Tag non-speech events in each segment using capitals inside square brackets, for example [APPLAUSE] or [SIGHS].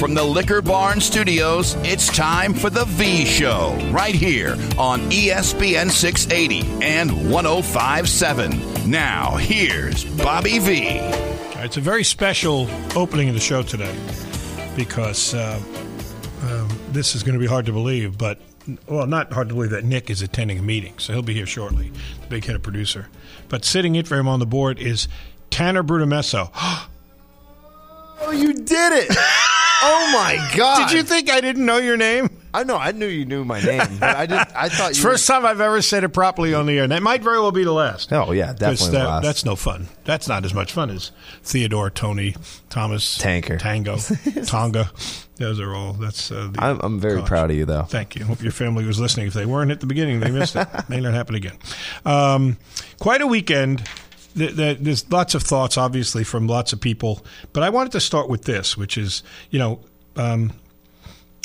From the Liquor Barn Studios, it's time for the V Show, right here on ESPN 680 and 1057. Now, here's Bobby V. It's a very special opening of the show today because uh, um, this is going to be hard to believe, but well, not hard to believe that Nick is attending a meeting, so he'll be here shortly, the big head of producer. But sitting in for him on the board is Tanner Brutamesso. [GASPS] Oh, you did it! [LAUGHS] oh my god! Did you think I didn't know your name? I know. I knew you knew my name, but I didn't. I thought [LAUGHS] you. First time I've ever said it properly on the air. And that might very well be the last. Oh yeah, definitely. that- last. That's no fun. That's not as much fun as Theodore, Tony, Thomas, Tanker. Tango, [LAUGHS] Tonga. Those are all. That's. Uh, the I'm, I'm very college. proud of you, though. Thank you. Hope your family was listening. If they weren't at the beginning, they missed it. [LAUGHS] May not happen again. Um, quite a weekend. Th- th- There's lots of thoughts, obviously, from lots of people. But I wanted to start with this, which is, you know, um,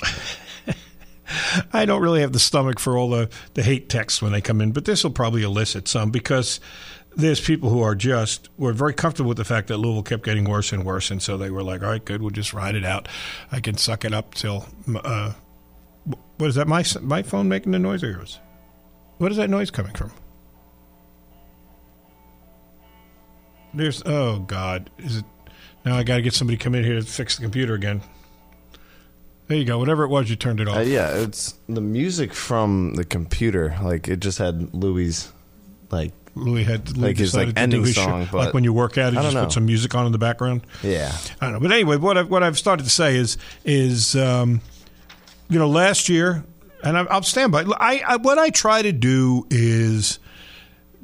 [LAUGHS] I don't really have the stomach for all the, the hate texts when they come in, but this will probably elicit some because there's people who are just were very comfortable with the fact that Louisville kept getting worse and worse, and so they were like, "All right, good, we'll just ride it out. I can suck it up till." Uh, what is that? My my phone making the noise or yours? What is that noise coming from? There's oh god, is it? Now I got to get somebody to come in here to fix the computer again. There you go. Whatever it was, you turned it off. Uh, yeah, it's the music from the computer. Like it just had Louis, like Louis had Louis Like his, like, decided to ending do his song, like when you work out, you just know. put some music on in the background. yeah. I don't know, but anyway, what I've, what I've started to say is is um, you know last year, and I, I'll stand by. I, I what I try to do is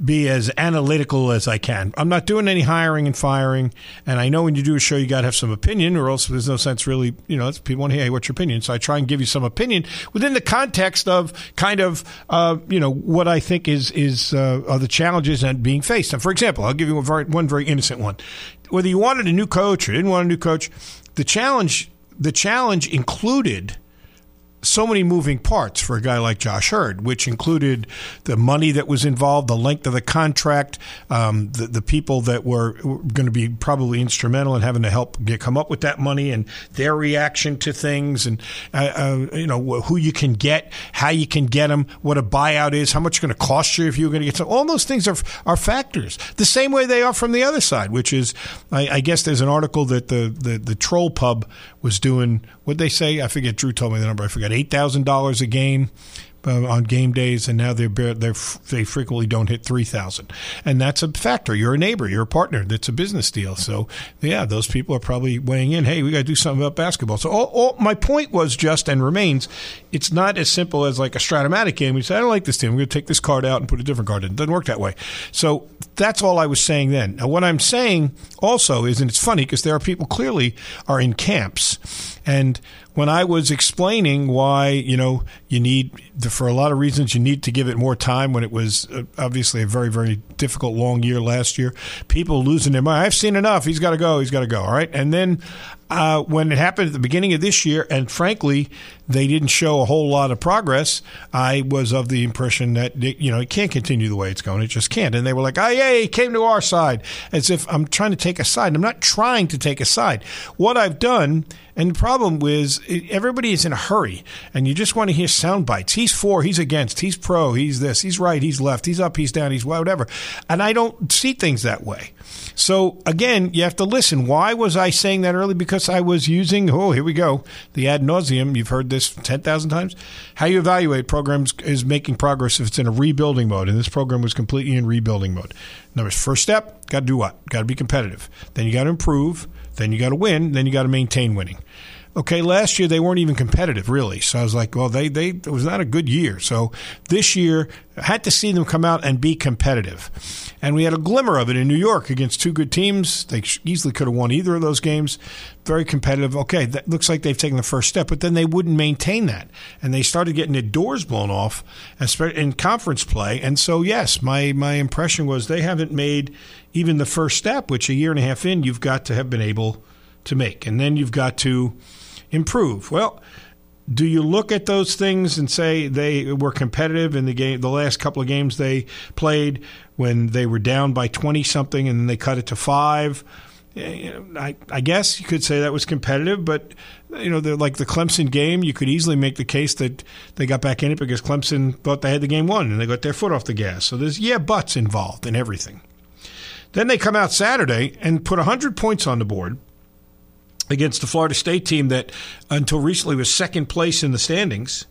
be as analytical as I can. I'm not doing any hiring and firing, and I know when you do a show, you got to have some opinion, or else there's no sense really. You know, people want to hear, hey, what's your opinion? So I try and give you some opinion within the context of kind of uh, you know what I think is is uh, are the challenges and being faced. And for example, I'll give you a very, one very innocent one. Whether you wanted a new coach or didn't want a new coach, the challenge the challenge included so many moving parts for a guy like Josh Heird, which included the money that was involved, the length of the contract, um, the, the people that were, going to be probably instrumental in having to help get, come up with that money and their reaction to things, and uh, uh, you know who you can get, how you can get them, what a buyout is, how much it's going to cost you if you're going to get some. All those things are are factors. The same way they are from the other side, which is, I, I guess there's an article that the the, the troll pub was doing. What they say, I forget. Drew told me the number. I forgot. Eight thousand dollars a game uh, on game days, and now they're they're they frequently don't hit three thousand, and that's a factor. You're a neighbor, you're a partner. That's a business deal. So yeah, those people are probably weighing in. Hey, we got to do something about basketball. So all, all, my point was just and remains, it's not as simple as like a Strat-O-Matic game. We say I don't like this team. I'm going to take this card out and put a different card in. It doesn't work that way. So that's all I was saying then. Now what I'm saying also is, and it's funny because there are people clearly are in camps, and when I was explaining why, you know, you need, for a lot of reasons, you need to give it more time when it was uh, obviously a very, very difficult, long year last year, people losing their mind. I've seen enough. He's got to go. He's got to go. All right. And then uh, when it happened at the beginning of this year, and frankly, they didn't show a whole lot of progress. I was of the impression that you know it can't continue the way it's going. It just can't. And they were like, "Oh yeah, he came to our side," as if I'm trying to take a side. I'm not trying to take a side. What I've done, and the problem is everybody is in a hurry, and you just want to hear sound bites. He's for, he's against, he's pro, he's this, he's right, he's left, he's up, he's down, he's whatever. And I don't see things that way. So again, you have to listen. Why was I saying that early? Because I was using, oh, here we go, the ad nauseum. You've heard this 10,000 times. How you evaluate programs is making progress if it's in a rebuilding mode. And this program was completely in rebuilding mode. Numbers, first step, got to do what? Got to be competitive. Then you got to improve. Then you got to win. Then you got to maintain winning. Okay, last year they weren't even competitive, really. So I was like, well, they, they it was not a good year. So this year, I had to see them come out and be competitive. And we had a glimmer of it in New York against two good teams. They easily could have won either of those games. Very competitive. Okay, that looks like they've taken the first step, but then they wouldn't maintain that. And they started getting their doors blown off in conference play. And so, yes, my, my impression was they haven't made even the first step, which a year and a half in, you've got to have been able to make. And then you've got to improve. Well, do you look at those things and say they were competitive in the game the last couple of games they played when they were down by 20 something and then they cut it to 5 eh, I, I guess you could say that was competitive, but you know, like the Clemson game, you could easily make the case that they got back in it because Clemson thought they had the game won and they got their foot off the gas. So there's yeah buts involved in everything. Then they come out Saturday and put 100 points on the board against the Florida State team that until recently was second place in the standings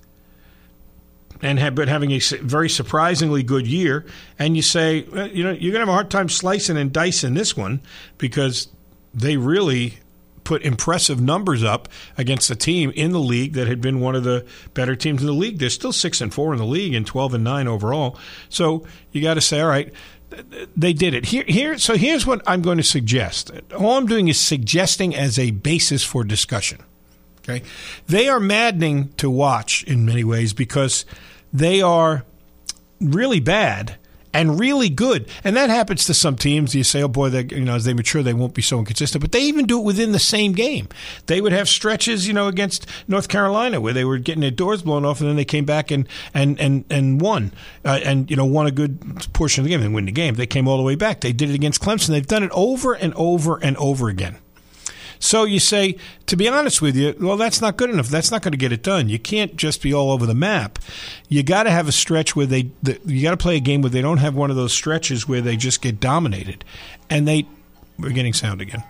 and have been having a very surprisingly good year. And you say, you know, you're going to have a hard time slicing and dicing this one because they really put impressive numbers up against a team in the league that had been one of the better teams in the league. They're still six and four in the league and twelve and nine overall. So you got to say, all right, they did it. Here, here. So here's what I'm going to suggest. All I'm doing is suggesting as a basis for discussion. Okay, they are maddening to watch in many ways because they are really bad and really good. And that happens to some teams. You say, oh boy, they, you know, as they mature, they won't be so inconsistent. But they even do it within the same game. They would have stretches, you know, against North Carolina where they were getting their doors blown off, and then they came back and and and and won, uh, and you know, won a good portion of the game. They win the game. They came all the way back. They did it against Clemson. They've done it over and over and over again. So you say, to be honest with you, well, that's not good enough. That's not going to get it done. You can't just be all over the map. You got to have a stretch where they, the, you got to play a game where they don't have one of those stretches where they just get dominated. And they, we're getting sound again.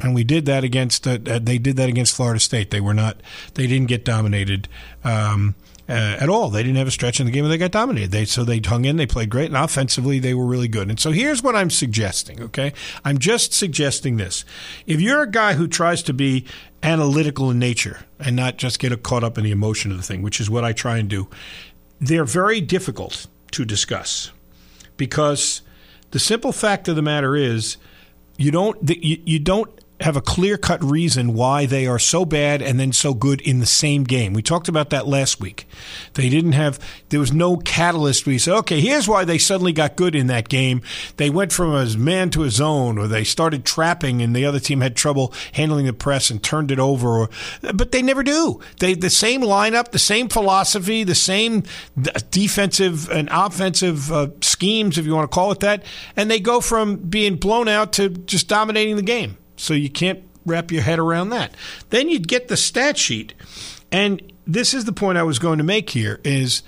And we did that against. Uh, uh they did that against Florida State. They were not. They didn't get dominated. Um, uh, at all. They didn't have a stretch in the game where they got dominated. They so they hung in, they played great, and offensively they were really good. And so here's what I'm suggesting. Okay, I'm just suggesting this: if you're a guy who tries to be analytical in nature and not just get caught up in the emotion of the thing, which is what I try and do, they're very difficult to discuss because the simple fact of the matter is you don't you don't have a clear cut reason why they are so bad and then so good in the same game. We talked about that last week. They didn't have, there was no catalyst you say, okay, here's why they suddenly got good in that game. They went from a man to a zone, or they started trapping and the other team had trouble handling the press and turned it over. Or, but they never do. They, the same lineup, the same philosophy, the same defensive and offensive uh, schemes, if you want to call it that. And they go from being blown out to just dominating the game. So you can't wrap your head around that. Then you'd get the stat sheet. And this is the point I was going to make here is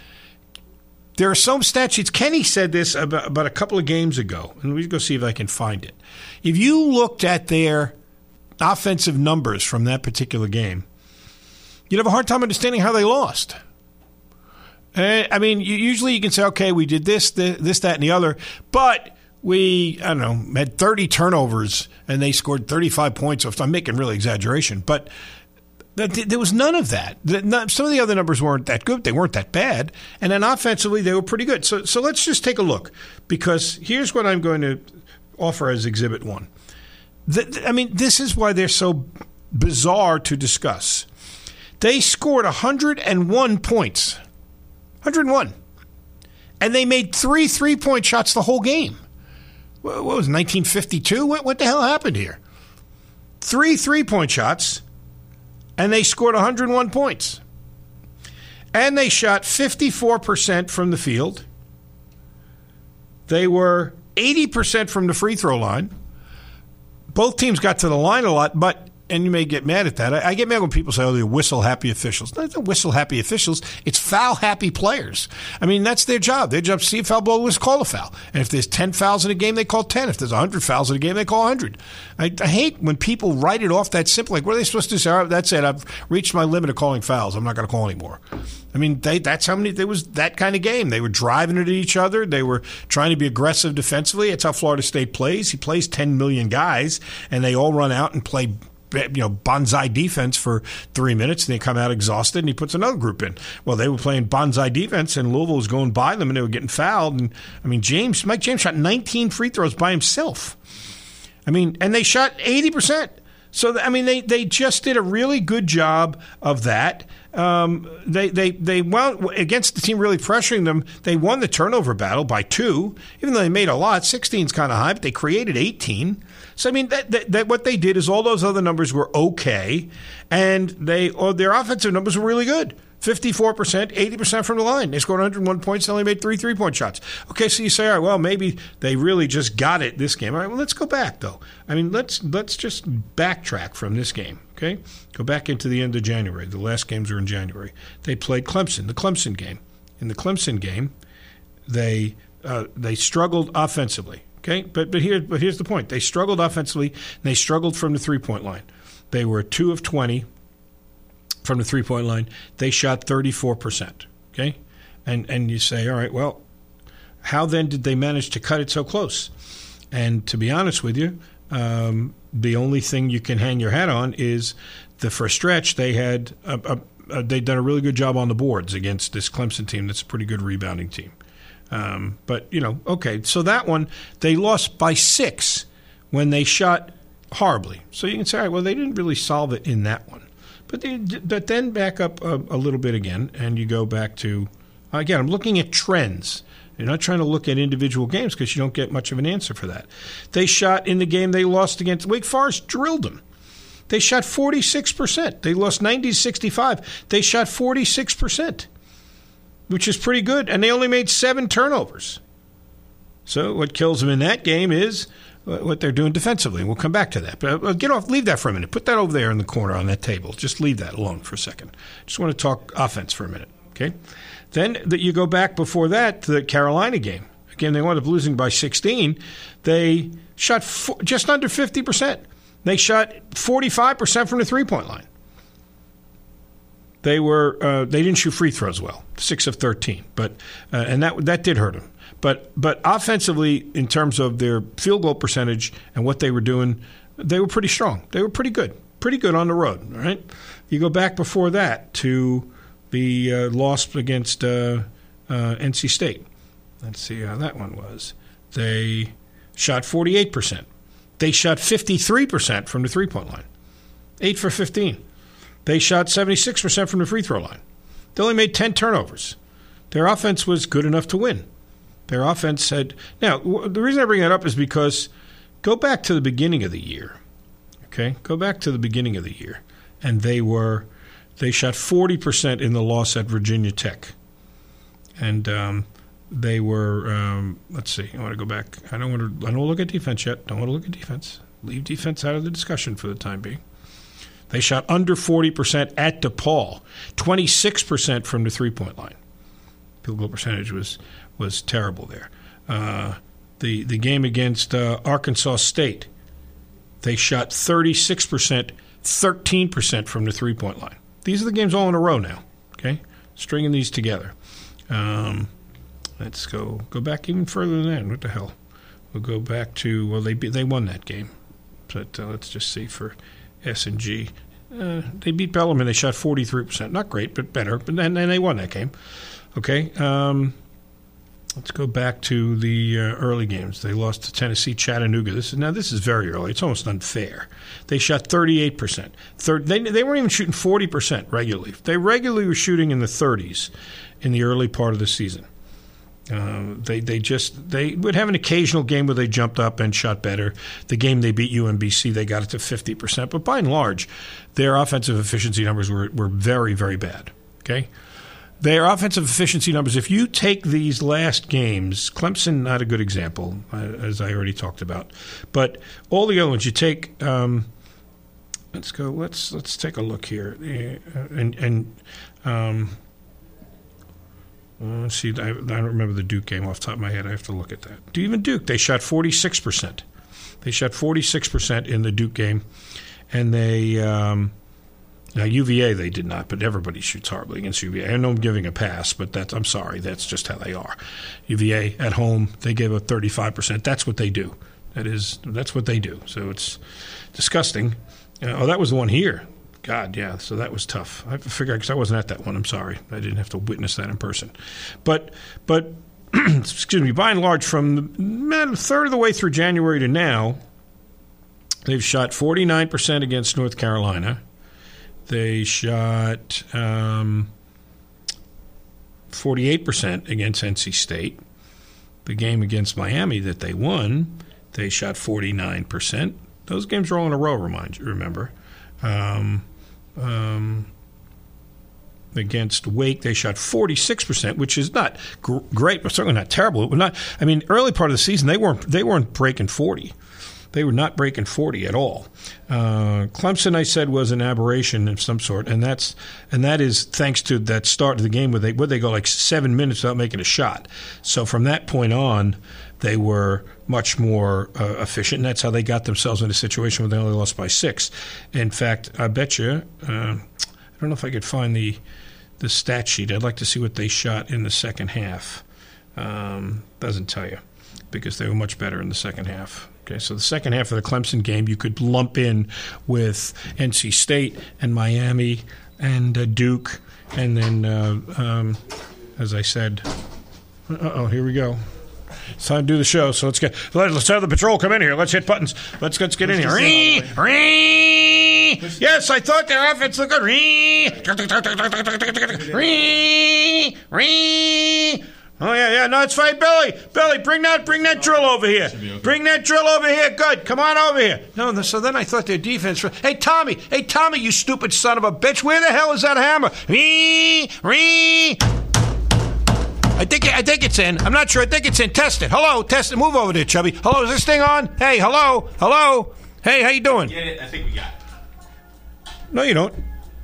there are some stat sheets. Kenny said this about, about a couple of games ago, and we go see if I can find it. If you looked at their offensive numbers from that particular game, you'd have a hard time understanding how they lost. Eh, I mean, usually you can say, okay, we did this, this, that, and the other, but we, I don't know, had 30 turnovers and they scored 35 points. So I'm making really exaggeration, but there was none of that. Some of the other numbers weren't that good. They weren't that bad. And then offensively, they were pretty good. So, so let's just take a look because here's what I'm going to offer as Exhibit 1. The, I mean, this is why they're so bizarre to discuss. They scored 101 points. 101. And they made three three point shots the whole game what was 1952? What, what the hell happened here? three three point shots, and they scored 101 points. And they shot 54% from the field. They were 80% from the free throw line. Both teams got to the line a lot, but and you may get mad at that. I, I, get mad when people say, "Oh, they're whistle happy officials." Not the whistle happy officials. It's foul happy players. I mean, that's their job. Their job: see a foul ball, was call a foul. And if there's ten fouls in a game, they call ten. If there's hundred fouls in a game, they call hundred. I, I, hate when people write it off that simple. Like, what are they supposed to say? Right, that's it. I've reached my limit of calling fouls. I'm not going to call anymore. I mean, they, that's how many. There was that kind of game. They were driving it at each other. They were trying to be aggressive defensively. It's how Florida State plays. He plays ten million guys, and they all run out and play you know bonsai defense for three minutes and they come out exhausted and he puts another group in. Well, they were playing bonsai defense and Louisville was going by them and they were getting fouled. And I mean, James Mike James shot 19 free throws by himself. I mean, and they shot 80 percent. So I mean, they they just did a really good job of that. Um, they they they won against the team really pressuring them. They won the turnover battle by two, even though they made a lot. 16 is kind of high, but they created 18. So I mean, that, that, that, what they did is all those other numbers were okay, and they or their offensive numbers were really good. 54%, 80% from the line. They scored 101 points, they only made three three point shots. Okay, so you say, all right, well, maybe they really just got it this game. All right, well, let's go back, though. I mean, let's let's just backtrack from this game, okay? Go back into the end of January. The last games were in January. They played Clemson, the Clemson game. In the Clemson game, they uh, they struggled offensively. Okay, but but here but here's the point: they struggled offensively. they struggled from the three point line. They were two of twenty from the three point line. They shot thirty four percent. Okay, and and you say, all right, well, how then did they manage to cut it so close? And to be honest with you, um, the only thing you can hang your hat on is the first stretch they had. A, a, a, they'd done a really good job on the boards against this Clemson team. That's a pretty good rebounding team. Um, but you know, okay. So that one they lost by six when they shot horribly. So you can say, right, well, they didn't really solve it in that one. But they, but then back up a, a little bit again, and you go back to again. I'm looking at trends. You're not trying to look at individual games because you don't get much of an answer for that. They shot in the game they lost against Wake Forest, drilled them. They shot 46%. They lost 90 65. They shot 46% which is pretty good, and they only made seven turnovers. So what kills them in that game is what they're doing defensively. We'll come back to that. But uh, get off, leave that for a minute. Put that over there in the corner on that table. Just leave that alone for a second. Just want to talk offense for a minute. Okay. Then that you go back before that to the Carolina game. Again, they wound up losing by 16. They shot just under 50%. They shot 45% from the three point line. They were uh, they didn't shoot free throws well, six of thirteen, but uh, and that that did hurt them. But but offensively, in terms of their field goal percentage and what they were doing, they were pretty strong. They were pretty good, pretty good on the road. Right, you go back before that to the uh, loss against uh, uh, NC State. Let's see how that one was. They shot forty eight percent. They shot fifty three percent from the three point line, eight for fifteen. They shot 76% from the free throw line. They only made 10 turnovers. Their offense was good enough to win. Their offense had. Now, the reason I bring that up is because go back to the beginning of the year. Okay? Go back to the beginning of the year. And they were. They shot 40% in the loss at Virginia Tech. And um, they were. Um, let's see. I want to go back. I don't want to. I don't want to look at defense yet. Don't want to look at defense. Leave defense out of the discussion for the time being. They shot under 40% at DePaul, 26% from the three point line. Field goal percentage was, was terrible there. Uh, the, the game against uh, Arkansas State, they shot 36%, 13% from the three point line. These are the games all in a row now, okay? Stringing these together. Um, let's go go back even further than that. What the hell? We'll go back to well, they they won that game, but uh, let's just see for S and G. Uh, they beat Bellarmine. They shot 43%. Not great, but better. But then, then they won that game. Okay. Um, let's go back to the uh, early games. They lost to Tennessee Chattanooga. This is now this is very early. It's almost unfair. They shot 38%. Third, they they weren't even shooting 40% regularly. They regularly were shooting in the 30s in the early part of the season. Uh, they they just they would have an occasional game where they jumped up and shot better. The game they beat UMBC, they got it to fifty percent, but by and large, their offensive efficiency numbers were were very very bad. Okay. Their offensive efficiency numbers, if you take these last games, Clemson, not a good example, uh, as I already talked about, but all the other ones, you take, um, let's go, let's let's take a look here. Uh, and, and um, uh, see, I, I, don't remember the Duke game off the top of my head. I have to look at that. Do even Duke, they shot 46%. They shot 46% in the Duke game, and they. Um, now UVA they did not, but everybody shoots horribly against UVA. I know I'm giving a pass, but that's I'm sorry, that's just how they are. UVA at home they gave up 35 percent. That's what they do. That is that's what they do. So it's disgusting. Uh, oh, that was the one here. God, yeah. So that was tough. I figured because I wasn't at that one. I'm sorry, I didn't have to witness that in person. But but [CLEARS THROAT] excuse me. By and large, from a third of the way through January to now, they've shot 49 percent against North Carolina. They shot um, 48% against NC State. The game against Miami that they won, they shot 49%. Those games are all in a row, remind you, remember. Um, um, against Wake, they shot 46%, which is not gr- great, but certainly not terrible. It was not. I mean, early part of the season, they weren't they weren't breaking 40. They were not breaking 40 at all. Uh, Clemson, I said, was an aberration of some sort, and that's and that is thanks to that start of the game where they where they go like seven minutes without making a shot. So from that point on, they were much more uh, efficient, and that's how they got themselves in a situation where they only lost by six. In fact, I bet you, uh, I don't know if I could find the the stat sheet. I'd like to see what they shot in the second half. Um, doesn't tell you because they were much better in the second half. Okay, so the second half of the Clemson game, you could lump in with NC State and Miami and uh, Duke, and then, uh, um, as I said, oh, here we go. It's time to do the show, so let's get let's have the patrol come in here. Let's hit buttons. Let's let's get in here. Ree, ree. Yes, I thought their offense looked good. Ree, ree, ree. Oh yeah, yeah. No, it's fine, Billy. Billy, bring that, bring that drill over here. Okay. Bring that drill over here. Good. Come on over here. No, no. So then I thought their defense. Hey, Tommy. Hey, Tommy. You stupid son of a bitch. Where the hell is that hammer? Ree, ree. I think it's in. I'm not sure. I think it's in. Test it. Hello, test it. Move over there, Chubby. Hello, is this thing on? Hey, hello, hello. Hey, how you doing? Get it? I think we got it. No, you don't.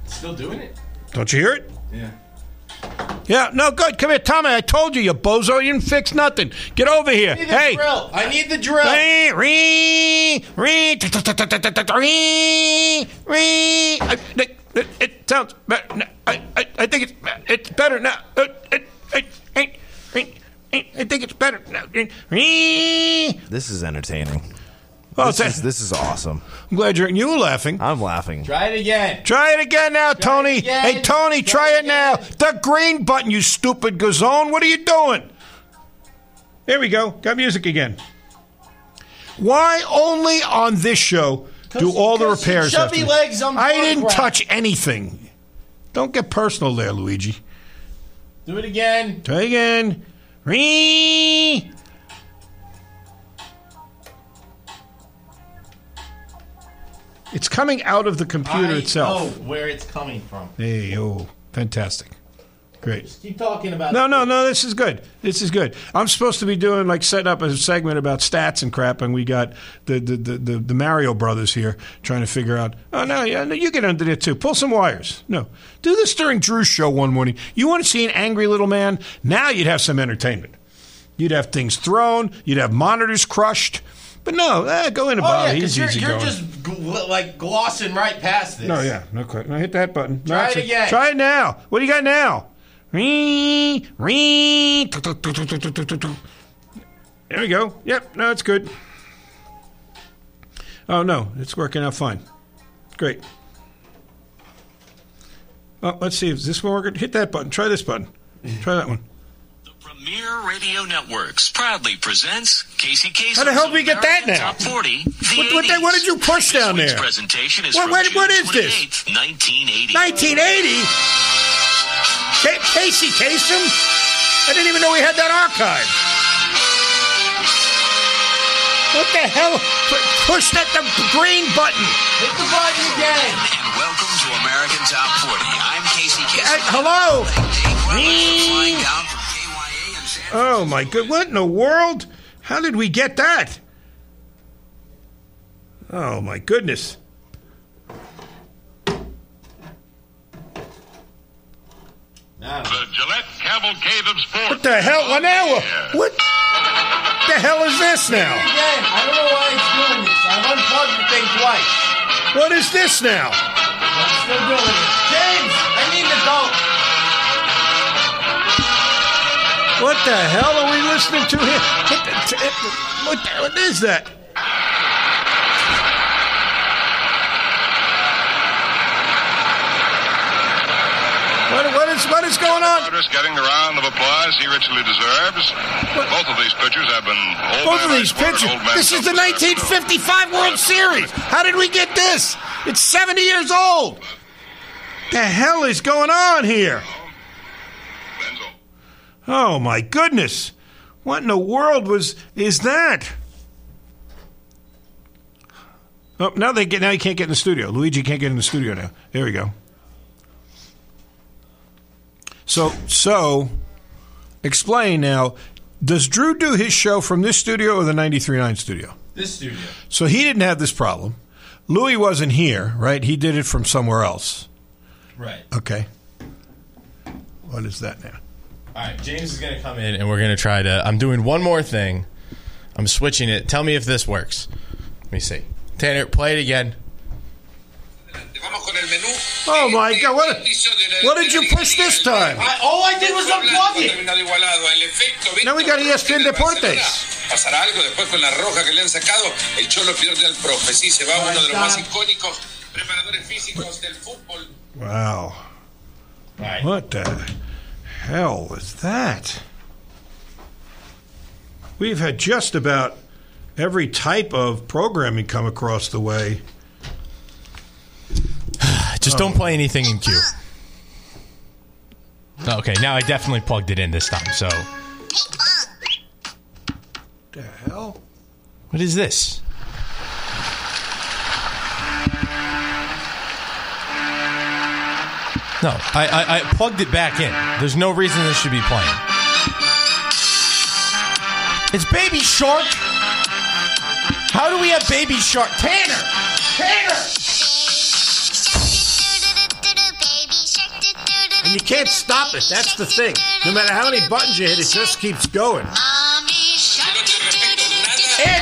Still doing it? Don't you hear it? Yeah. Yeah, no, good. Come here, Tommy. I told you, you bozo. You didn't fix nothing. Get over here. I need the hey. drill. I need the drill. Ree, ree, ree, ree. It, it sounds better. I, I, I think it's it's better now. It, it, it, I think it's better [LAUGHS] This is entertaining. Oh, this, is, this is awesome. I'm glad you're you were laughing. I'm laughing. Try it again. Try it again now, Tony. again. Hey, Tony, try, Try it, it now. The green button, you stupid gazone. What are you doing? There we go. Got music again. Why only on this show do all the your repairs have chubby to- legs on I didn't wrap. touch anything. Don't get personal there, Luigi. Do it again. Try again. Ree. It's coming out of the computer I itself. know where it's coming from. Hey, oh, fantastic. Great. Just keep talking about No, it. no, no. This is good. This is good. I'm supposed to be doing like setting up a segment about stats and crap, and we got the the, the, the, the Mario brothers here trying to figure out. Oh no, yeah, no, you get under there too. Pull some wires. No, do this during Drew's show one morning. You want to see an angry little man? Now you'd have some entertainment. You'd have things thrown. You'd have monitors crushed. But no, eh, go in Oh, about yeah, it. He's you're, easy you're going. just gl- like glossing right past this. No, yeah, no quit. No, hit that button. Try that's it again. Try it now. What do you got now? Ree, ree. There we go. Yep, no, it's good. Oh no, it's working out fine. Great. Well, let's see. Is this one working? Hit that button. Try this button. Try that one. The Premier Radio Networks proudly presents Casey Kasem. How the hell did we get that now? Top 40. The What- what the- 80s. what did you push This down there? presentation is What- from what- June what is this? 1980. 1980. Ca- Casey Kasem. I didn't even know we had that archive. What the hell? Pu- Push that the green button. Hit the button again. And welcome to American Top 40. I'm Casey Kasem. Uh, hello. Dave Weber flying down from KYA in San Oh my good! What in the world? How did we get that? Oh my goodness! The Gillette Cavalcade of Sports. What the hell? What now? What the hell is this now? Again. I don't know why it's doing this. I've unplugged the thing twice. What is this now? I'm still doing it. James, I need to go. What the hell are we listening to here? What, the- what, the- what is that? What, what is what is going on? Otis getting the round of applause he richly deserves. Both of these pitchers have been old Both of these ice water and pitchers. This is the self-assessment. 1955 World Series. How did we get this? It's 70 years old. The hell is going on here? Oh my goodness! What in the world was is that? Oh, now they get now you can't get in the studio. Luigi can't get in the studio now. There we go. So so explain now. Does Drew do his show from this studio or the 93.9 studio? This studio. So he didn't have this problem. Louis wasn't here, right? He did it from somewhere else. Right. Okay. What is that now? All right, James is going to come in and we're going to try to. I'm doing one more thing. I'm switching it. Tell me if this works. Let me see. Tanner, play it again. Oh my God! What, what did you push this time? I, ah, all I did was unplug it. Now we got ESPN Deportes. Pasará algo después con la roja que le han sacado. El Cholo pierde al profe. Sí, se va oh uno de los más icónicos preparadores físicos del fútbol. Wow. What the hell was that? We've had just about every type of programming come across the way. Just don't play anything in queue. Okay, now I definitely plugged it in this time. So, The hell? what is this? No, I, I, I plugged it back in. There's no reason this should be playing. It's Baby Shark. How do we have Baby Shark? Tanner! Tanner! And you can't stop it. That's the thing. No matter how many buttons you hit, it just keeps going. And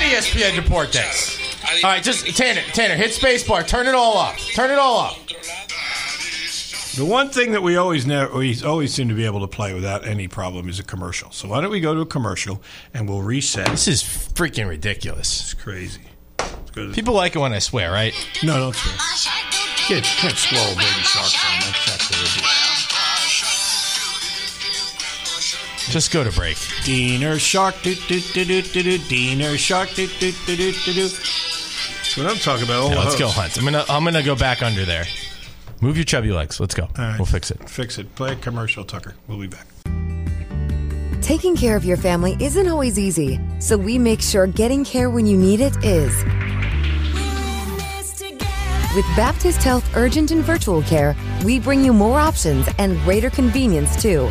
ESPN Deportes. All right, just Tanner, Tanner, hit spacebar. Turn it all off. Turn it all off. The one thing that we always know, we always seem to be able to play without any problem is a commercial. So why don't we go to a commercial and we'll reset? This is freaking ridiculous. It's crazy. Let's People like it when I swear, right? No, don't swear. Can't, can't swallow baby shark Just go to break. Diener shark, do do do do do do. Diener shark, do do do do do do. That's what I'm talking about. Yeah, let's go. Hunt. I'm gonna I'm gonna go back under there. Move your chubby legs. Let's go. All right. We'll fix it. Fix it. Play a commercial, Tucker. We'll be back. Taking care of your family isn't always easy, so we make sure getting care when you need it is. With Baptist Health Urgent and Virtual Care, we bring you more options and greater convenience too.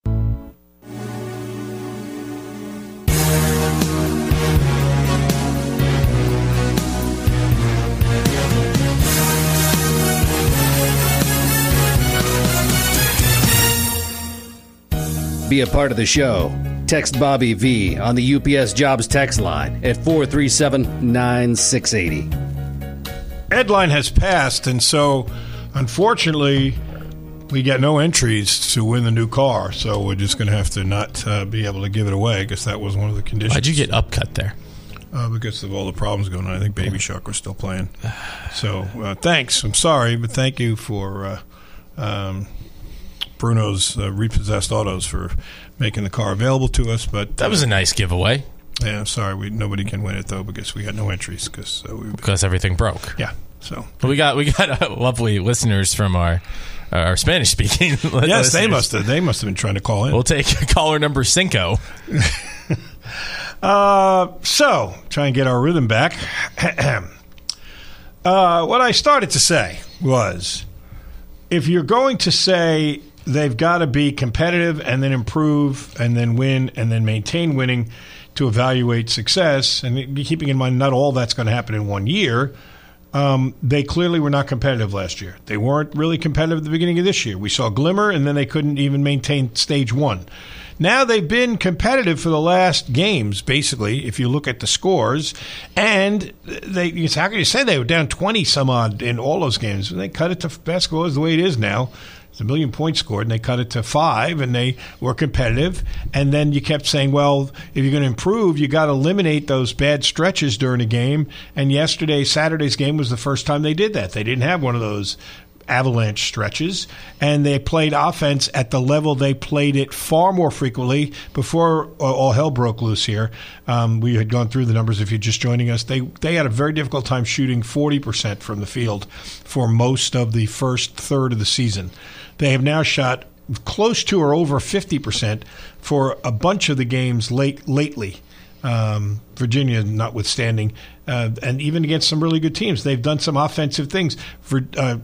Be a part of the show. Text Bobby V on the UPS Jobs text line at 437 9680. Deadline has passed, and so unfortunately, we got no entries to win the new car, so we're just going to have to not uh, be able to give it away because that was one of the conditions. Why'd you get upcut there? Uh, because of all the problems going on. I think Baby Shark was still playing. [SIGHS] So uh, thanks. I'm sorry, but thank you for uh, um, Bruno's uh, repossessed autos for making the car available to us. But That was a nice giveaway yeah, sorry, we nobody can win it though because we got no entries because uh, we because everything broke. yeah. So But we got we got uh, lovely listeners from our uh, our Spanish speaking. [LAUGHS] yes, they must have they must have been trying to call in. We'll take [LAUGHS] caller number cinco. [LAUGHS] Uh, so try and get our rhythm back. [CLEARS THROAT] uh, what I started to say was, if you're going to say they've got to be competitive and then improve and then win and then maintain winning to evaluate success, and keeping in mind not all that's going to happen in one year. Um, they clearly were not competitive last year. They weren't really competitive at the beginning of this year. We saw glimmer, and then they couldn't even maintain stage one. Now they've been competitive for the last games, basically, if you look at the scores. And they, how can you say they were down 20 some odd in all those games? And They cut it to basketball is the way it is now. A million points scored, and they cut it to five, and they were competitive. And then you kept saying, well, if you're going to improve, you got to eliminate those bad stretches during a game. And yesterday, Saturday's game was the first time they did that. They didn't have one of those avalanche stretches, and they played offense at the level they played it far more frequently before all hell broke loose here. Um, we had gone through the numbers. If you're just joining us, they they had a very difficult time shooting 40% from the field for most of the first third of the season. They have now shot close to or over 50% for a bunch of the games late lately. Um, Virginia, notwithstanding, uh, and even against some really good teams, they've done some offensive things. For uh,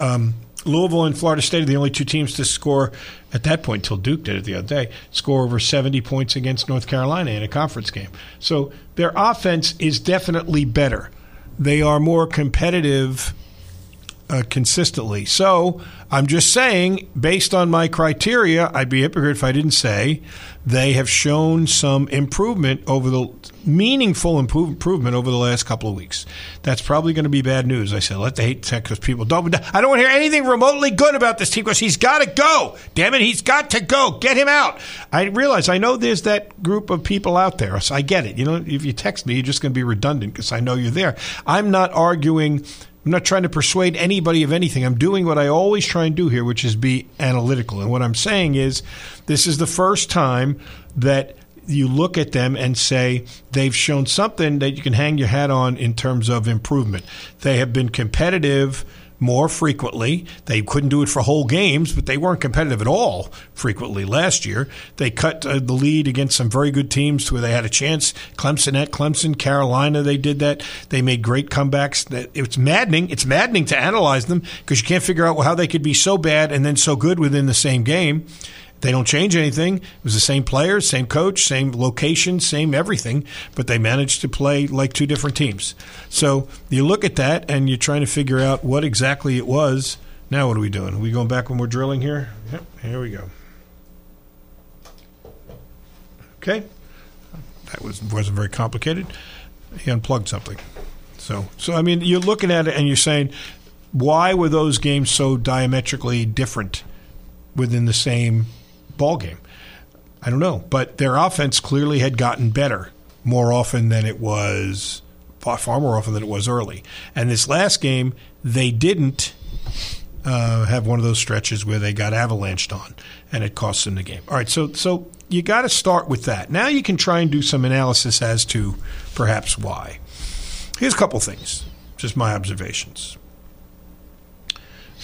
um, Louisville and Florida State are the only two teams to score at that point, till Duke did it the other day, score over 70 points against North Carolina in a conference game. So their offense is definitely better. They are more competitive uh, consistently. So I'm just saying, based on my criteria, I'd be a hypocrite if I didn't say they have shown some improvement over the meaningful improve, improvement over the last couple of weeks. That's probably going to be bad news. I said, let the hate tech because people don't. I don't want to hear anything remotely good about this team because he's got to go. Damn it, he's got to go. Get him out. I realize I know there's that group of people out there. So I get it. You know, if you text me, you're just going to be redundant because I know you're there. I'm not arguing I'm not trying to persuade anybody of anything. I'm doing what I always try and do here, which is be analytical. And what I'm saying is, this is the first time that you look at them and say they've shown something that you can hang your hat on in terms of improvement. They have been competitive more frequently. They couldn't do it for whole games, but they weren't competitive at all frequently last year. They cut uh, the lead against some very good teams where they had a chance. Clemson at Clemson, Carolina, they did that. They made great comebacks. It's maddening. It's maddening to analyze them because you can't figure out how they could be so bad and then so good within the same game. They don't change anything. It was the same players, same coach, same location, same everything, but they managed to play like two different teams. So you look at that and you're trying to figure out what exactly it was. Now what are we doing? Are we going back when we're drilling here? Yep, here we go. Okay. That was wasn't very complicated. He unplugged something. So so I mean you're looking at it and you're saying why were those games so diametrically different within the same ball game. I don't know, but their offense clearly had gotten better more often than it was far, more often than it was early. And this last game, they didn't uh, have one of those stretches where they got avalanched on, and it cost them the game. All right, so so you got to start with that. Now you can try and do some analysis as to perhaps why. Here's a couple things, just my observations.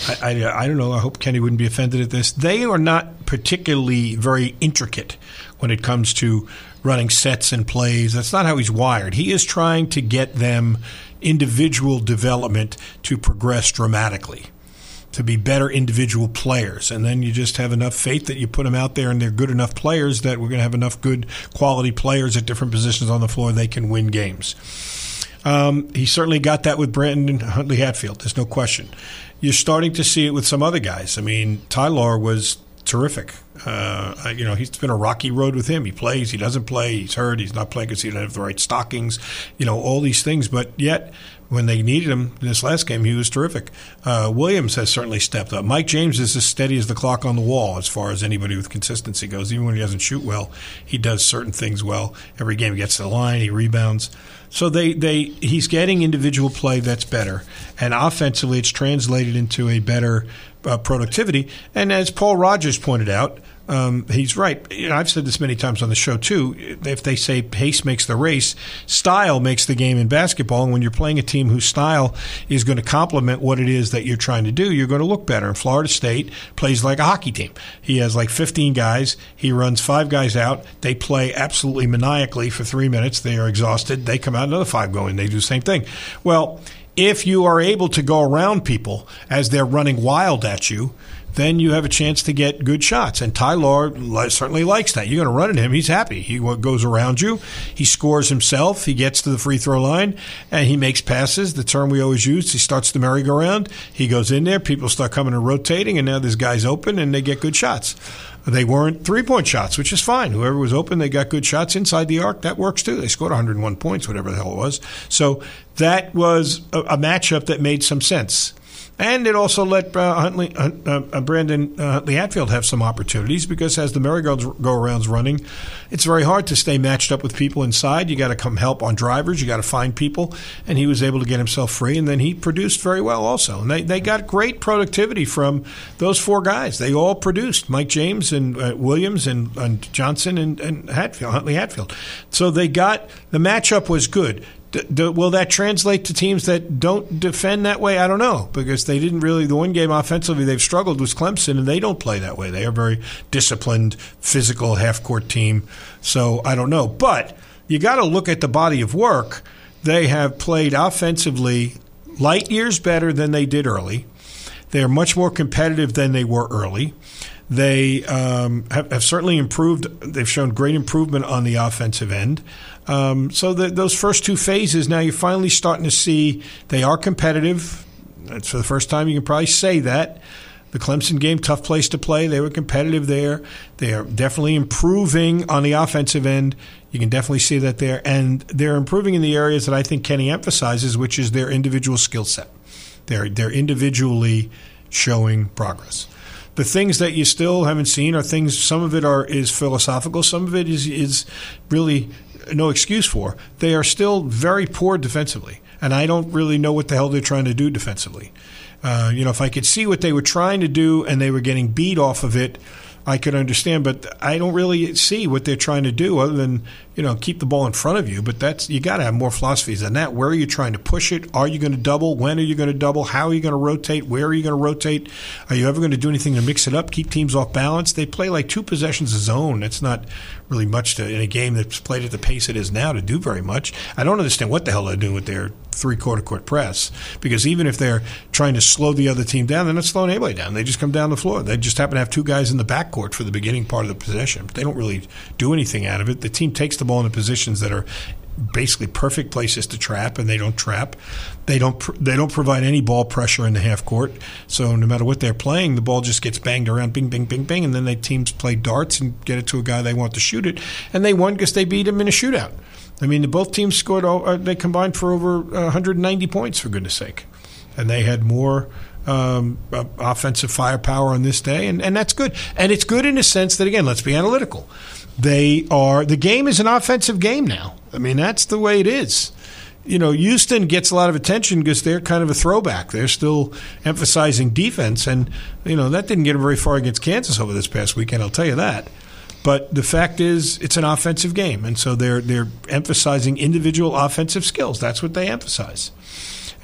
I, I, I, don't know. I hope Kenny wouldn't be offended at this. They are not particularly very intricate when it comes to running sets and plays. That's not how he's wired. He is trying to get them individual development to progress dramatically, to be better individual players. And then you just have enough faith that you put them out there and they're good enough players that we're going to have enough good quality players at different positions on the floor they can win games. Um, he certainly got that with Brandon Huntley Hatfield. There's no question you're starting to see it with some other guys. I mean, Ty-Laur was terrific. Uh, you know, he's been a rocky road with him. He plays, he doesn't play, he's hurt, he's not playing because he doesn't have the right stockings, you know, all these things. But yet, When they needed him in this last game, he was terrific. Uh, Williams has certainly stepped up. Mike James is as steady as the clock on the wall as far as anybody with consistency goes. Even when he doesn't shoot well, he does certain things well. Every game he gets to the line, he rebounds. So they, they he's getting individual play that's better, and offensively, it's translated into a better uh, productivity. And as Paul Rogers pointed out, um, he's right. You know, I've said this many times on the show too. If they say pace makes the race, style makes the game in basketball. And when you're playing a team whose style is going to complement what it is that you're trying to do, you're going to look better. And Florida State plays like a hockey team. He has like 15 guys. He runs five guys out. They play absolutely maniacally for three minutes. They are exhausted. They come out another five going. They do the same thing. Well, if you are able to go around people as they're running wild at you, then you have a chance to get good shots. And Ty-Laur certainly likes that. You're going to run at him. He's happy. He goes around you. He scores himself. He gets to the free throw line and he makes passes. The term we always use. He starts the merry-go-round. He goes in there. People start coming and rotating, and now this guy's open and they get good shots. They weren't three point shots, which is fine. Whoever was open, they got good shots inside the arc. That works too. They scored 101 points, whatever the hell it was. So that was a, a matchup that made some sense. And it also let uh, Huntley, uh, uh, Brandon uh, Huntley Hatfield have some opportunities because as the merry-go-rounds running, it's very hard to stay matched up with people inside. You got to come help on drivers. You got to find people, and he was able to get himself free. And then he produced very well also. And they, they got great productivity from those four guys. They all produced Mike James and uh, Williams and, and Johnson and, and Hatfield, Huntley Hatfield. So they got the matchup was good. D- will that translate to teams that don't defend that way? I don't know because they didn't really. The one game offensively they've struggled was Clemson, and they don't play that way. They are very disciplined, physical half court team. So I don't know, but you got to look at the body of work. They have played offensively light years better than they did early. They are much more competitive than they were early. They um, have, have, certainly improved. They've shown great improvement on the offensive end. Um, so the, those first two phases, now you're finally starting to see they are competitive. That's for the first time you can probably say that. The Clemson game, tough place to play. They were competitive there. They are definitely improving on the offensive end. You can definitely see that there. And they're improving in the areas that I think Kenny emphasizes, which is their individual skill set. They're, they're individually showing progress the things that you still haven't seen are things. Some of it are is philosophical. Some of it is is really no excuse for. They are still very poor defensively, and I don't really know what the hell they're trying to do defensively. Uh, you know, if I could see what they were trying to do and they were getting beat off of it, I could understand. But I don't really see what they're trying to do other than you know keep the ball in front of you. But that's you got to have more philosophies than that. Where are you trying to push it? Are you going to double? When are you going to double? How are you going to rotate? Where are you going to rotate? Are you ever going to do anything to mix it up, keep teams off balance? They play like two possessions a zone. That's not really much to, in a game that's played at the pace it is now to do very much. I don't understand what the hell they're doing with their three quarter court press because even if they're trying to slow the other team down, they're not slowing anybody down. They just come down the floor. They just happen to have two guys in the backcourt for the beginning part of the possession. They don't really do anything out of it. The team takes the ball into positions that are basically perfect places to trap, and they don't trap. They don't pr- they don't provide any ball pressure in the half court. So no matter what they're playing, the ball just gets banged around, bing, bing, bing, bing, and then the teams play darts and get it to a guy they want to shoot it, and they won because they beat him in a shootout. I mean, both teams scored. Uh, they combined for over 190 points, for goodness sake, and they had more. Um, uh, offensive firepower on this day, and, and that's good. And it's good in a sense that, again, let's be analytical. They are the game is an offensive game now. I mean, that's the way it is. You know, Houston gets a lot of attention because they're kind of a throwback. They're still emphasizing defense, and you know that didn't get them very far against Kansas over this past weekend. I'll tell you that. But the fact is, it's an offensive game, and so they're they're emphasizing individual offensive skills. That's what they emphasize,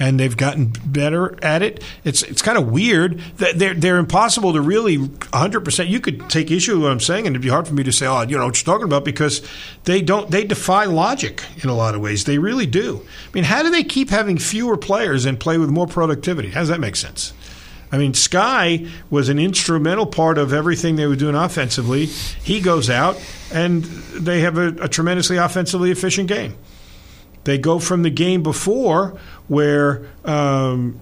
and they've gotten better at it. It's it's kind of weird that they're they're impossible to really 100. percent You could take issue with what I'm saying, and it'd be hard for me to say, oh, you know what you're talking about, because they don't they defy logic in a lot of ways. They really do. I mean, how do they keep having fewer players and play with more productivity? How does that make sense? I mean, Skyy was an instrumental part of everything they were doing offensively. He goes out, and they have a, a tremendously offensively efficient game. They go from the game before where um,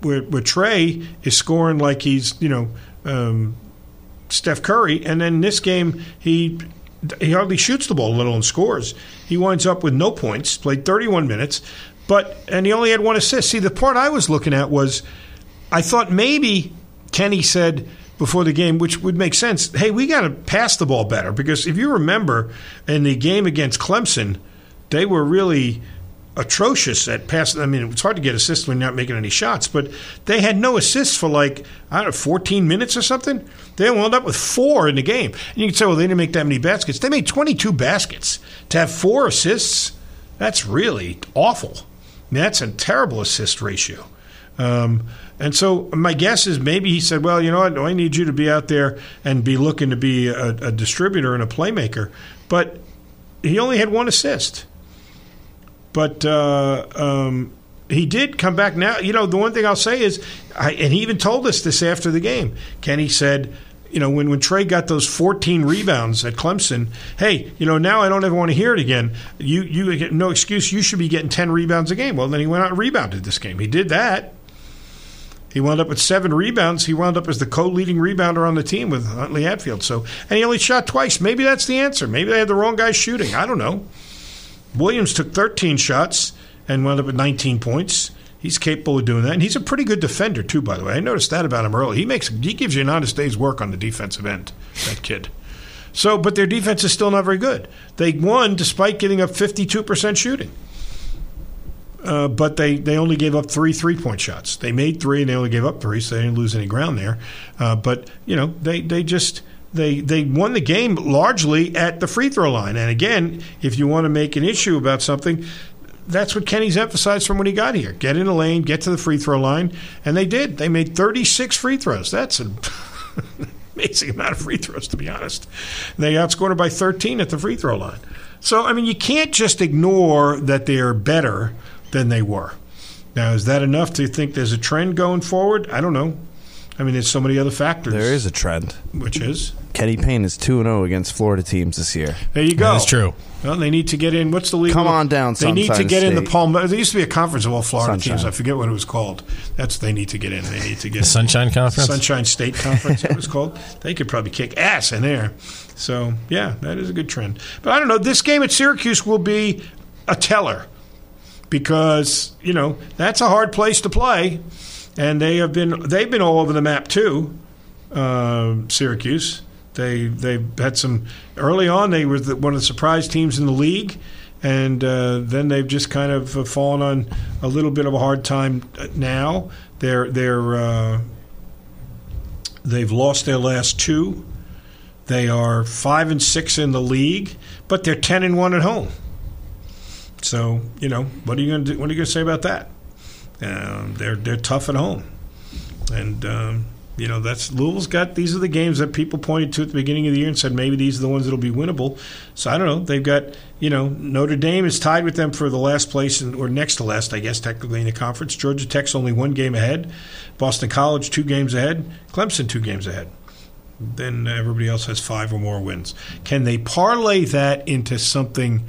where, where Tre is scoring like he's you know um, Steph Curry, and then this game he he hardly shoots the ball, a little and scores. He winds up with no points. Played 31 minutes, But and he only had one assist. See, the part I was looking at was, I thought maybe Kenny said before the game, which would make sense. Hey, we got to pass the ball better because if you remember in the game against Clemson, they were really atrocious at passing. I mean, it's hard to get assists when you're not making any shots, but they had no assists for like, I don't know, 14 minutes or something. They wound up with four in the game. And you can say, well, they didn't make that many baskets. They made 22 baskets. To have four assists, that's really awful. That's a terrible assist ratio. Um, and so my guess is maybe he said, well, you know what? I need you to be out there and be looking to be a, a distributor and a playmaker. But he only had one assist. But uh, um, he did come back now. You know, the one thing I'll say is, I, and he even told us this after the game. Kenny said, you know, when, when Tre got those 14 rebounds at Clemson, hey, you know, now I don't ever want to hear it again. You, you no excuse. You should be getting 10 rebounds a game. Well, then he went out and rebounded this game. He did that. He wound up with seven rebounds. He wound up as the co-leading rebounder on the team with Huntley Hatfield. So, and he only shot twice. Maybe that's the answer. Maybe they had the wrong guy shooting. I don't know. Williams took 13 shots and wound up with 19 points. He's capable of doing that, and he's a pretty good defender too. By the way, I noticed that about him early. He makes he gives you an honest day's work on the defensive end. That kid. So, but their defense is still not very good. They won despite giving up 52% shooting. Uh, but they, they only gave up three three point shots. They made three and they only gave up three, so they didn't lose any ground there. Uh, but you know they they just they they won the game largely at the free throw line. And again, if you want to make an issue about something, that's what Kenny's emphasized from when he got here: get in the lane, get to the free throw line, and they did. They made 36 free throws. That's an [LAUGHS] amazing amount of free throws, to be honest. They outscored by 13 at the free throw line. So I mean, you can't just ignore that they are better than they were. Now, is that enough to think there's a trend going forward? I don't know. I mean, there's so many other factors. There is a trend. Which is? Kenny Payne is 2 0 against Florida teams this year. There you go. That's true. Well, they need to get in. What's the league? Come on down, They need to Sunshine get in the State. Palm. There used to be a conference of all Florida Sunshine. teams. I forget what it was called. That's what they need to get in. They need to get The Sunshine Conference? Sunshine State Conference. it was [LAUGHS] called. They could probably kick ass in there. So yeah, that is a good trend. But I don't know. This game at Syracuse will be a teller because you know that's a hard place to play, and they have been they've been all over the map too. Uh, Syracuse, they they've had some early on. They were the, one of the surprise teams in the league, and uh, then they've just kind of uh, fallen on a little bit of a hard time now. They're they're uh, they've lost their last two. They are five and six in the league, but they're ten and one at home. So you know what are you going to? What are you going to say about that? Um, they're they're tough at home, and um, you know that's Louisville's got. These are the games that people pointed to at the beginning of the year and said maybe these are the ones that'll be winnable. So I don't know. They've got you know Notre Dame is tied with them for the last place in, or next to last, I guess technically in the conference. Georgia Tech's only one game ahead. Boston College two games ahead. Clemson two games ahead then everybody else has five or more wins. Can they parlay that into something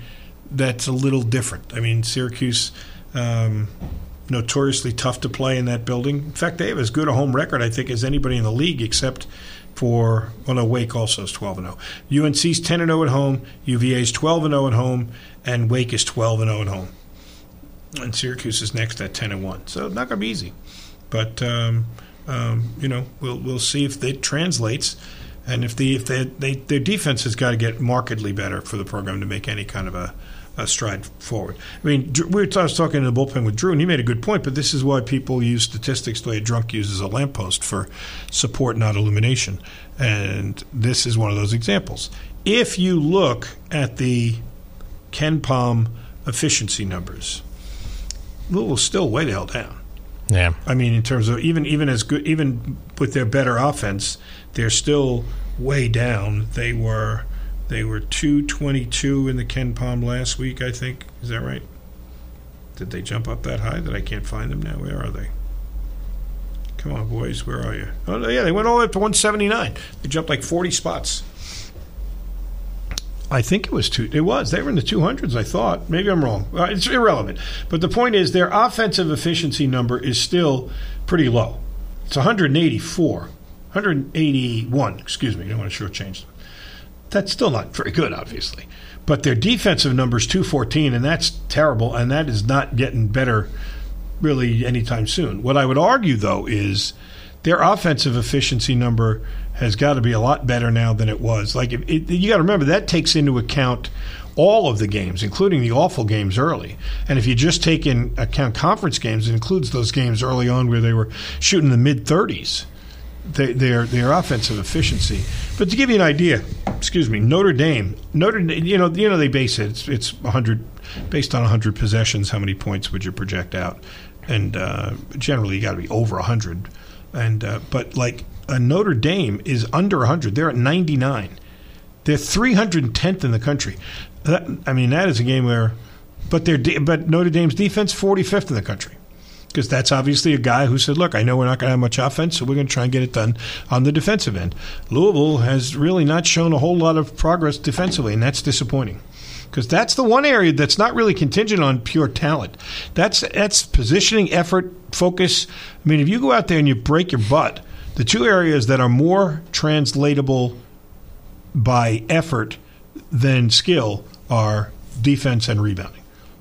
that's a little different? I mean, Syracuse, um, notoriously tough to play in that building. In fact, they have as good a home record, I think, as anybody in the league, except for well, no, Wake also is twelve and zero. UNC's ten and zero at home. UVA's twelve and zero at home, and Wake is twelve and zero at home. And Syracuse is next at ten and one. So not going to be easy, but. Um, um, you know, we'll we'll see if it translates, and if the if they, they their defense has got to get markedly better for the program to make any kind of a, a stride forward. I mean, we were, I was talking in the bullpen with Drew, and he made a good point. But this is why people use statistics the way a drunk uses a lamppost for support, not illumination. And this is one of those examples. If you look at the KenPom efficiency numbers, Louisville's still way the hell down. Yeah. I mean, in terms of even even as good, even with their better offense, they're still way down. They were they were two twenty two in the KenPom last week. I think is that right? Did they jump up that high that I can't find them now? Where are they? Come on, boys, where are you? Oh yeah, they went all the way up to one seventy nine. They jumped like forty spots. I think it was two. It was. They were in the 200s, I thought. Maybe I'm wrong. Uh, it's irrelevant. But the point is, their offensive efficiency number is still pretty low. It's 184. 181, excuse me. I don't want to shortchange them. That's still not very good, obviously. But their defensive number is 214, and that's terrible, and that is not getting better really anytime soon. What I would argue, though, is their offensive efficiency number has got to be a lot better now than it was. Like, it, it, you got to remember, that takes into account all of the games, including the awful games early. And if you just take in account conference games, it includes those games early on where they were shooting the mid 30s. Their their offensive efficiency, but to give you an idea, excuse me, Notre Dame, Notre you know you know they base it it's it's 100 based on 100 possessions. How many points would you project out? And uh, generally, you got to be over 100. And uh, but like a Notre Dame is under 100. They're at 99. They're 310th in the country. That, I mean, that is a game where, but their but Notre Dame's defense 45th in the country because that's obviously a guy who said, "Look, I know we're not going to have much offense, so we're going to try and get it done on the defensive end." Louisville has really not shown a whole lot of progress defensively, and that's disappointing because that's the one area that's not really contingent on pure talent. That's that's positioning, effort, focus. I mean, if you go out there and you break your butt, the two areas that are more translatable by effort than skill are defense and rebounding.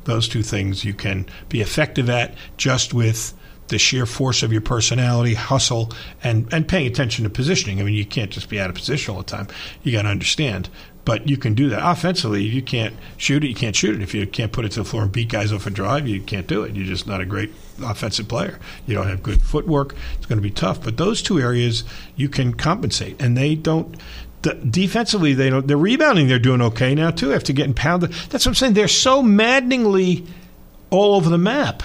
Those two things you can be effective at just with the sheer force of your personality, hustle, and, and paying attention to positioning. I mean, you can't just be out of position all the time. You got to understand. But you can do that. Offensively, you can't shoot it. You can't shoot it. If you can't put it to the floor and beat guys off a drive, you can't do it. You're just not a great offensive player. You don't have good footwork. It's going to be tough. But those two areas you can compensate, and they don't the, defensively, they don't. The rebounding, they're doing okay now too. After getting pounded, that's what I'm saying. They're so maddeningly all over the map.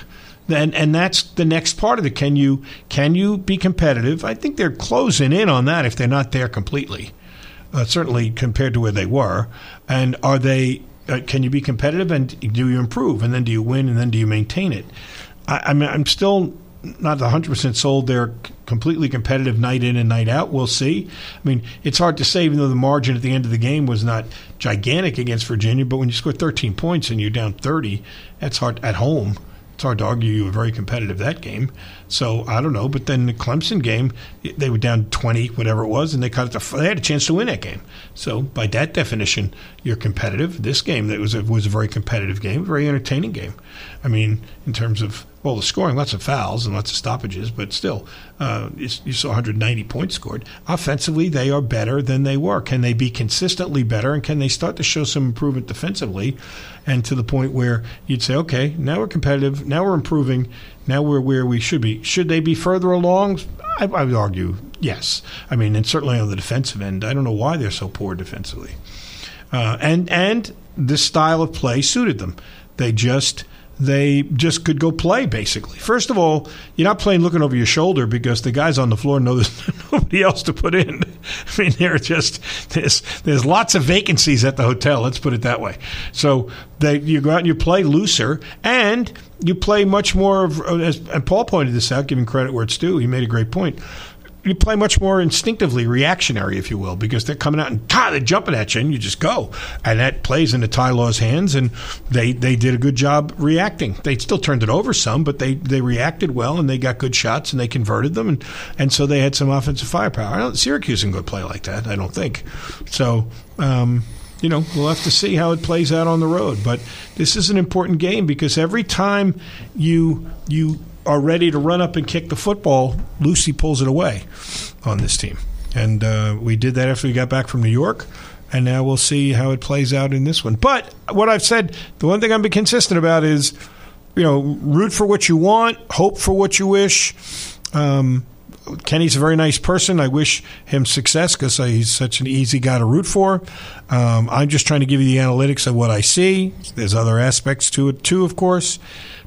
And, and that's the next part of it. Can you can you be competitive? I think they're closing in on that if they're not there completely. Uh, certainly compared to where they were. And are they? Uh, can you be competitive? And do you improve? And then do you win? And then do you maintain it? I, I mean, I'm still not 100% sold they're completely competitive night in and night out. We'll see. I mean, it's hard to say, even though the margin at the end of the game was not gigantic against Virginia, but when you score 13 points and you're down 30, that's hard at home. It's hard to argue you were very competitive that game. So I don't know. But then the Clemson game, they were down 20, whatever it was, and they cut it to, they had a chance to win that game. So by that definition, you're competitive. This game that was a, was a very competitive game, very entertaining game. I mean, in terms of well, the scoring, lots of fouls and lots of stoppages, but still, uh, you, saw 190 points scored. Offensively, they are better than they were. Can they be consistently better, and can they start to show some improvement defensively, and to the point where you'd say, okay, now we're competitive, now we're improving, now we're where we should be. Should they be further along? I, I would argue yes. I mean, and certainly on the defensive end, I don't know why they're so poor defensively, uh, and and this style of play suited them. They just they just could go play basically. First of all, you're not playing looking over your shoulder because the guys on the floor know there's [LAUGHS] nobody else to put in. I mean, there are just there's there's lots of vacancies at the hotel. Let's put it that way. So they you go out and you play looser and you play much more of as and Paul pointed this out, giving credit where it's due. He made a great point you play much more instinctively reactionary, if you will, because they're coming out and they're jumping at you, and you just go, and that plays into Ty-Laur's hands, and they they did a good job reacting. They still turned it over some, but they they reacted well, and they got good shots, and they converted them, and and so they had some offensive firepower. I don't, Syracuse can go play like that. I don't think so. Um, you know, we'll have to see how it plays out on the road. But this is an important game because every time you you are ready to run up and kick the football, Lucy pulls it away on this team. And uh, we did that after we got back from New York. And now we'll see how it plays out in this one. But what I've said, the one thing I'm consistent about is, you know, root for what you want, hope for what you wish. Um, Kenny's a very nice person. I wish him success because he's such an easy guy to root for. Um, I'm just trying to give you the analytics of what I see. There's other aspects to it too, of course.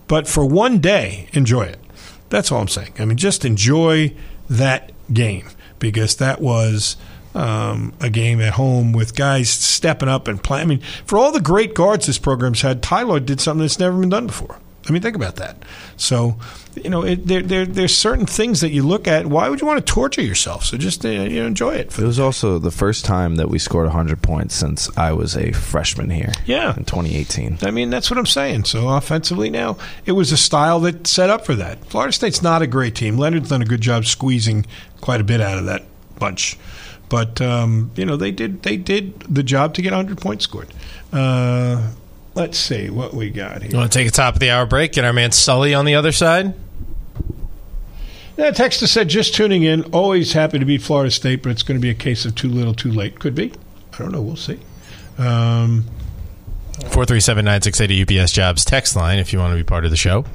But for one day, enjoy it. That's all I'm saying. I mean, just enjoy that game because that was um, a game at home with guys stepping up and playing. I mean, for all the great guards this program's had, Ty-Laur did something that's never been done before. I mean, think about that. So, you know, it, there, there, there's certain things that you look at. Why would you want to torture yourself? So just uh, you know, enjoy it. It was also the first time that we scored 100 points since I was a freshman here. Yeah, in 2018. I mean, that's what I'm saying. So offensively, now it was a style that set up for that. Florida State's not a great team. Leonard's done a good job squeezing quite a bit out of that bunch. But um, you know they did they did the job to get 100 points scored. Uh, let's see what we got here. You want to take a top of the hour break? Get our man Sully on the other side. Yeah, Texas said just tuning in. Always happy to beat Florida State, but it's going to be a case of too little, too late. Could be. I don't know. We'll see. Um, Four three seven nine six eighty UPS Jobs text line if you want to be part of the show.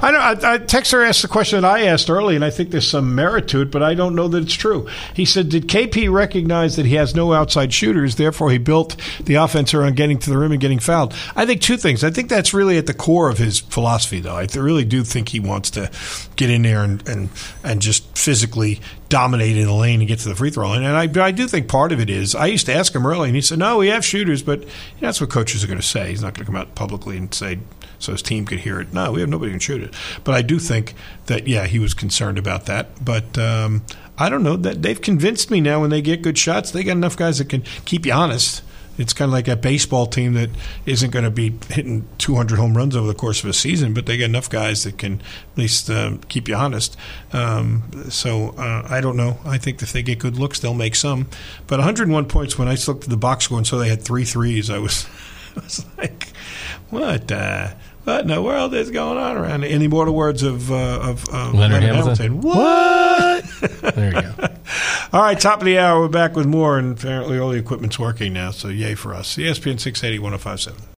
I know. I, I, Texter asked the question that I asked early, and I think there's some merit to it, but I don't know that it's true. He said, "Did KP recognize that he has no outside shooters? Therefore, he built the offense around getting to the rim and getting fouled." I think two things. I think that's really at the core of his philosophy, though. I really do think he wants to get in there and and, and just physically dominate in the lane and get to the free throw line. And I, I do think part of it is I used to ask him early, and he said, "No, we have shooters, but that's what coaches are going to say. He's not going to come out publicly and say." So his team could hear it. No, we have nobody who can shoot it. But I do think that yeah, he was concerned about that. But um, I don't know that they've convinced me now. When they get good shots, they got enough guys that can keep you honest. It's kind of like a baseball team that isn't going to be hitting 200 home runs over the course of a season, but they got enough guys that can at least um, keep you honest. Um, so uh, I don't know. I think if they get good looks, they'll make some. But 101 points when I looked at the box score and saw they had three threes, I was, [LAUGHS] I was like, what? Uh, what in the world is going on around? Any more the words of uh, of uh, Leonard Leonard Hamilton. What? There you go. [LAUGHS] All right, top of the hour. We're back with more, and apparently all the equipment's working now. So yay for us. ESPN 680 1057.